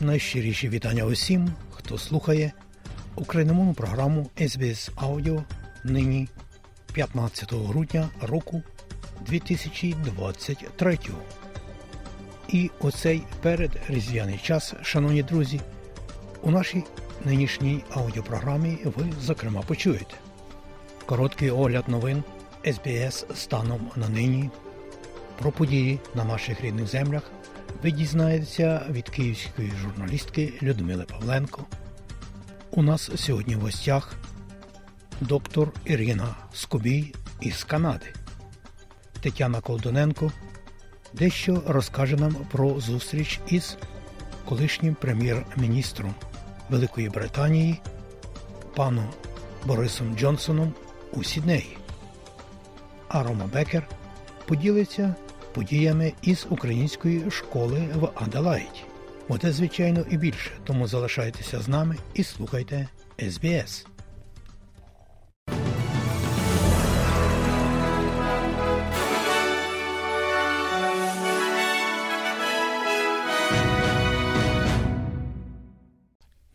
Найщиріші вітання усім, хто слухає україномовну програму SBS Audio нині 15 грудня року 2023. І оцей передріздвяний час, шановні друзі, у нашій нинішній аудіопрограмі ви, зокрема, почуєте короткий огляд новин SBS станом на нині, про події на наших рідних землях ви дізнаєтеся від київської журналістки Людмили Павленко. У нас сьогодні в гостях доктор Ірина Скобій із Канади. Тетяна Колдоненко дещо розкаже нам про зустріч із колишнім прем'єр-міністром Великої Британії паном Борисом Джонсоном у Сіднеї. А Рома Бекер поділиться подіями із української школи в Аделаїді. Буде, звичайно, і більше, тому залишайтеся з нами і слухайте СБС.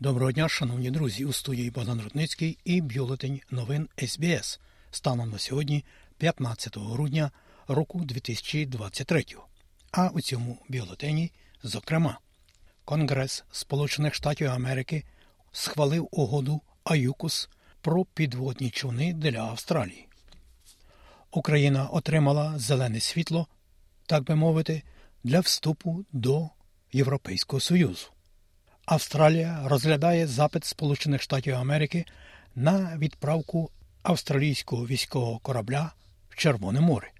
Доброго дня, шановні друзі, у студії Богдан Рудницький і бюлетень новин СБС станом на сьогодні, 15 грудня року 2023. А у цьому бюлетені, зокрема, Конгрес Сполучених Штатів Америки схвалив угоду АЮКУС про підводні човни для Австралії. Україна отримала зелене світло, так би мовити, для вступу до Європейського Союзу. Австралія розглядає запит Сполучених Штатів Америки на відправку австралійського військового корабля в Червоне море.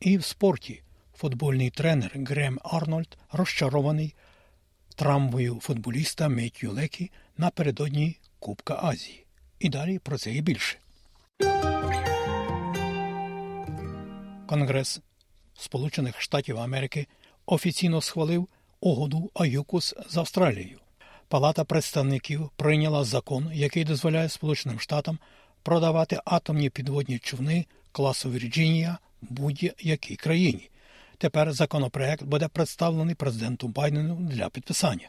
І в спорті футбольний тренер Грем Арнольд розчарований травмою футболіста Меттью Лекі напередодні Кубка Азії. І далі про це і більше. Конгрес Сполучених Штатів Америки офіційно схвалив угоду АЮКУС з Австралією. Палата представників прийняла закон, який дозволяє Сполученим Штатам продавати атомні підводні човни класу Вірджинія будь-якій країні. Тепер законопроект буде представлений президенту Байдену для підписання.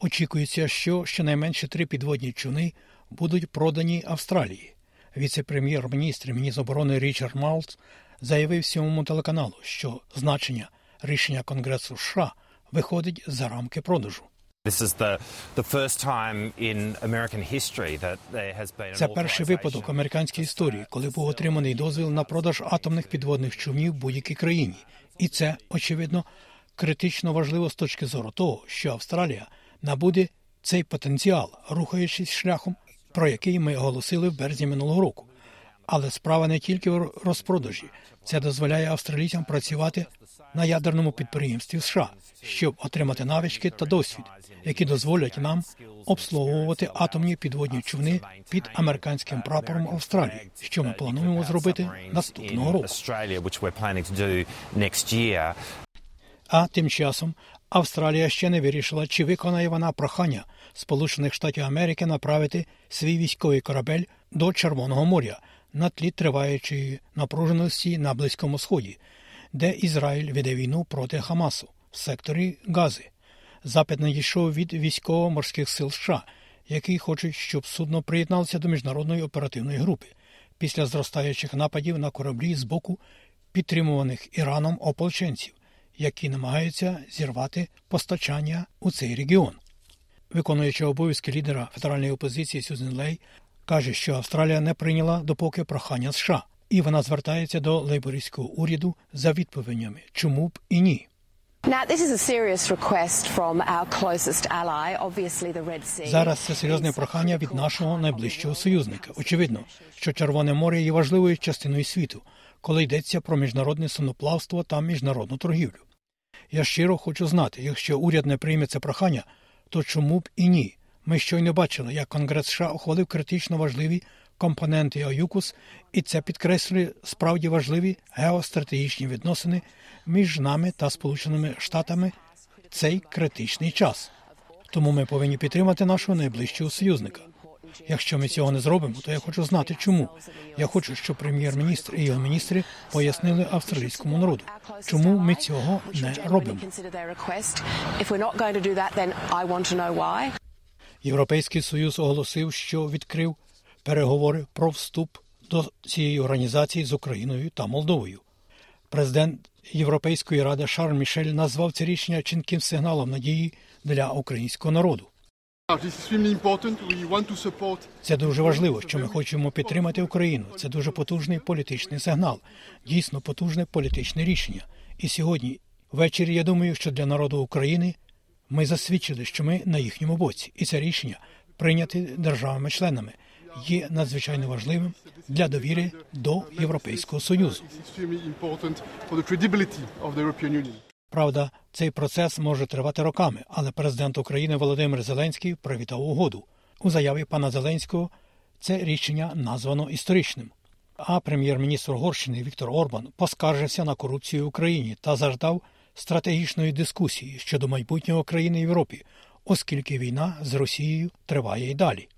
Очікується, що щонайменше три підводні човни будуть продані Австралії. Віце-прем'єр-міністр міністр оборони Річард Малц заявив сьомому телеканалу, що значення рішення Конгресу США виходить за рамки продажу. Це перший випадок американській історії, коли був отриманий дозвіл на продаж атомних підводних човнів будь-якій країні, і це очевидно критично важливо з точки зору того, що Австралія набуде цей потенціал, рухаючись шляхом, про який ми оголосили в березні минулого року. Але справа не тільки в розпродажі, це дозволяє австралійцям працювати на ядерному підприємстві США, щоб отримати навички та досвід, які дозволять нам обслуговувати атомні підводні човни під американським прапором Австралії, що ми плануємо зробити наступного року. А тим часом Австралія ще не вирішила, чи виконає вона прохання Сполучених Штатів Америки направити свій військовий корабель до Червоного моря на тлі триваючої напруженості на Близькому Сході, де Ізраїль веде війну проти Хамасу в секторі Гази. Запит надійшов від військово-морських сил США, які хочуть, щоб судно приєдналося до міжнародної оперативної групи після зростаючих нападів на кораблі з боку підтримуваних Іраном ополченців, які намагаються зірвати постачання у цей регіон. Виконуючи обов'язки лідера федеральної опозиції Сюзен Лей, каже, що Австралія не прийняла допоки прохання США, і вона звертається до лейбористського уряду за відповідями, чому б і ні. Зараз це серйозне прохання від нашого найближчого союзника. Очевидно, що Червоне море є важливою частиною світу, коли йдеться про міжнародне суноплавство та міжнародну торгівлю. Я щиро хочу знати, якщо уряд не прийме це прохання, то чому б і ні? Ми щойно бачили, як Конгрес США ухвалив критично важливі компоненти АЮКУС, і це підкреслює справді важливі геостратегічні відносини між нами та Сполученими Штатами цей критичний час. Тому ми повинні підтримати нашого найближчого союзника. Якщо ми цього не зробимо, то я хочу знати, чому. Я хочу, щоб прем'єр-міністр і його міністри пояснили австралійському народу, чому ми цього не робимо. Європейський союз оголосив, що відкрив переговори про вступ до цієї організації з Україною та Молдовою. Президент Європейської ради Шарль Мішель назвав це рішення чинким сигналом надії для українського народу. Це дуже важливо, що ми хочемо підтримати Україну. Це дуже потужний політичний сигнал, дійсно потужне політичне рішення. І сьогодні ввечері я думаю, що для народу України ми засвідчили, що ми на їхньому боці, і це рішення прийняте державами-членами є надзвичайно важливим для довіри до Європейського союзу. Правда, цей процес може тривати роками, але президент України Володимир Зеленський привітав угоду. У заяві пана Зеленського це рішення названо історичним. А прем'єр-міністр Угорщини Віктор Орбан поскаржився на корупцію в Україні та заждав стратегічної дискусії щодо майбутнього країни Європі, оскільки війна з Росією триває й далі.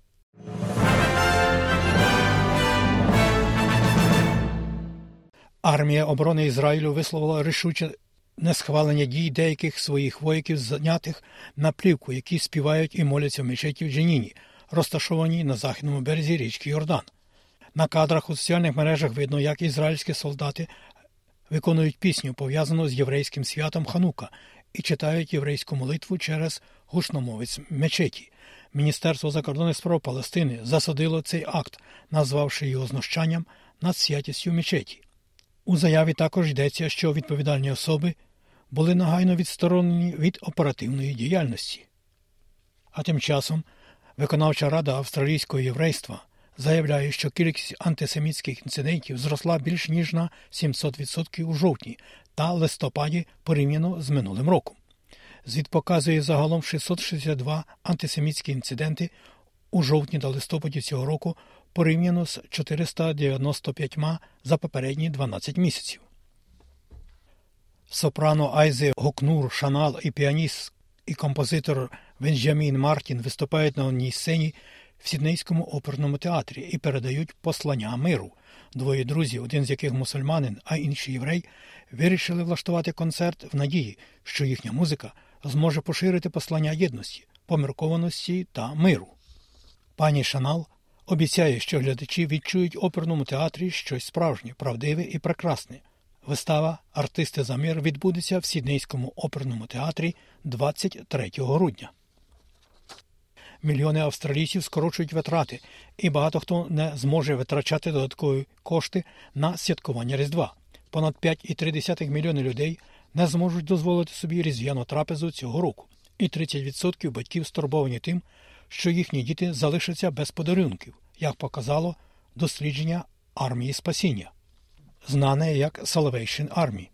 Армія оборони Ізраїлю висловила рішуче несхвалення дій деяких своїх вояків, зайнятих на плівку, які співають і моляться в мечеті в Дженіні, розташованій на західному березі річки Йордан. На кадрах у соціальних мережах видно, як ізраїльські солдати виконують пісню, пов'язану з єврейським святом Ханука, і читають єврейську молитву через гучномовець мечеті. Міністерство закордонних справ Палестини засудило цей акт, назвавши його знущанням над святістю мечеті. У заяві також йдеться, що відповідальні особи були нагайно відсторонені від оперативної діяльності. А тим часом виконавча рада австралійського єврейства заявляє, що кількість антисемітських інцидентів зросла більш ніж на 700% у жовтні та листопаді порівняно з минулим роком. Звіт показує загалом 662 антисемітські інциденти у жовтні та листопаді цього року порівняно з 495 за попередні 12 місяців. Сопрано Айзе Гокнур, Шанал і піаніст і композитор Бенджамін Мартін виступають на одній сцені в Сіднейському оперному театрі і передають послання миру. Двоє друзів, один з яких мусульманин, а інший єврей, вирішили влаштувати концерт в надії, що їхня музика зможе поширити послання єдності, поміркованості та миру. Пані Шанал обіцяє, що глядачі відчують в оперному театрі щось справжнє, правдиве і прекрасне. Вистава Артисти за мир відбудеться в Сіднейському оперному театрі 23 грудня. Мільйони австралійців скорочують витрати, і багато хто не зможе витрачати додаткові кошти на святкування Різдва. Понад 5,3 мільйони людей не зможуть дозволити собі різдвяну трапезу цього року, і 30% батьків стурбовані тим, що їхні діти залишаться без подарунків, як показало дослідження армії спасіння, знане як Salvation Army.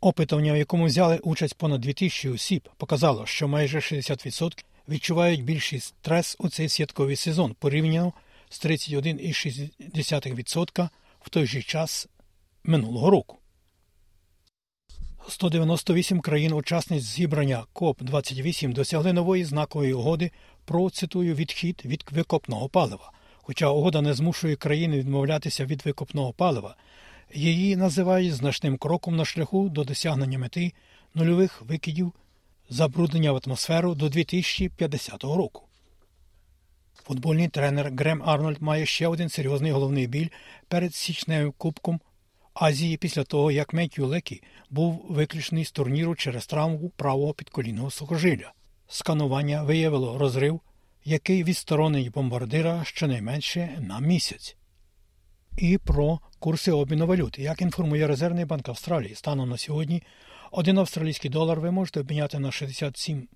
Опитування, в якому взяли участь понад 2000 осіб, показало, що майже 60% відчувають більший стрес у цей святковий сезон порівняно з 31,6% в той же час минулого року. 198 країн-учасниць зібрання КОП 28 досягли нової знакової угоди про цитую відхід від викопного палива. Хоча угода не змушує країни відмовлятися від викопного палива, її називають значним кроком на шляху до досягнення мети нульових викидів забруднення в атмосферу до 2050 року. Футбольний тренер Грем Арнольд має ще один серйозний головний біль перед січневим кубком Азії після того, як Меттю Лекі був виключений з турніру через травму правого підколінного сухожилля. Сканування виявило розрив, який відсторонить бомбардира щонайменше на місяць. І про курси обміну валюти. Як інформує Резервний банк Австралії, станом на сьогодні один австралійський долар ви можете обміняти на 67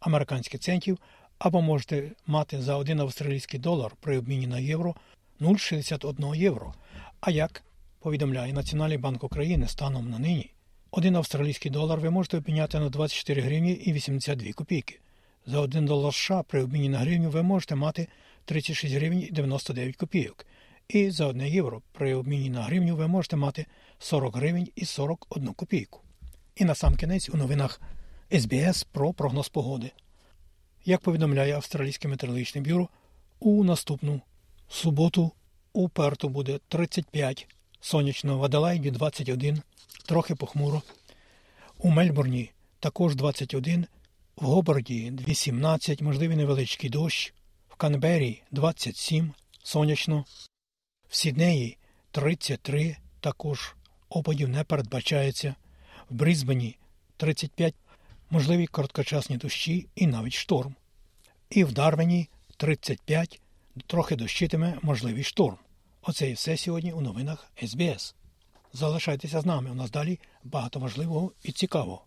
американських центів, або можете мати за один австралійський долар при обміні на євро 0,61 євро. А як повідомляє Національний банк України станом на нині, один австралійський долар ви можете обміняти на 24 гривні і 82 копійки. За 1 долар США при обміні на гривню ви можете мати 36 гривень і 99 копійок. І за 1 євро при обміні на гривню ви можете мати 40 гривень і 41 копійку. І на сам кінець у новинах СБС про прогноз погоди. Як повідомляє Австралійське метеорологічне бюро, У наступну суботу у Перту буде 35, сонячно в Аделаїді 21, трохи похмуро. У Мельбурні також 21, в Гобарді 18, можливий невеличкий дощ, в Канбері 27, сонячно, в Сіднеї 33, також опадів не передбачається, в Брізбені 35, можливі короткочасні дощі і навіть шторм. І в Дарвені 35, трохи дощитиме можливий шторм. Оце і все сьогодні у новинах СБС. Залишайтеся з нами. У нас далі багато важливого і цікавого.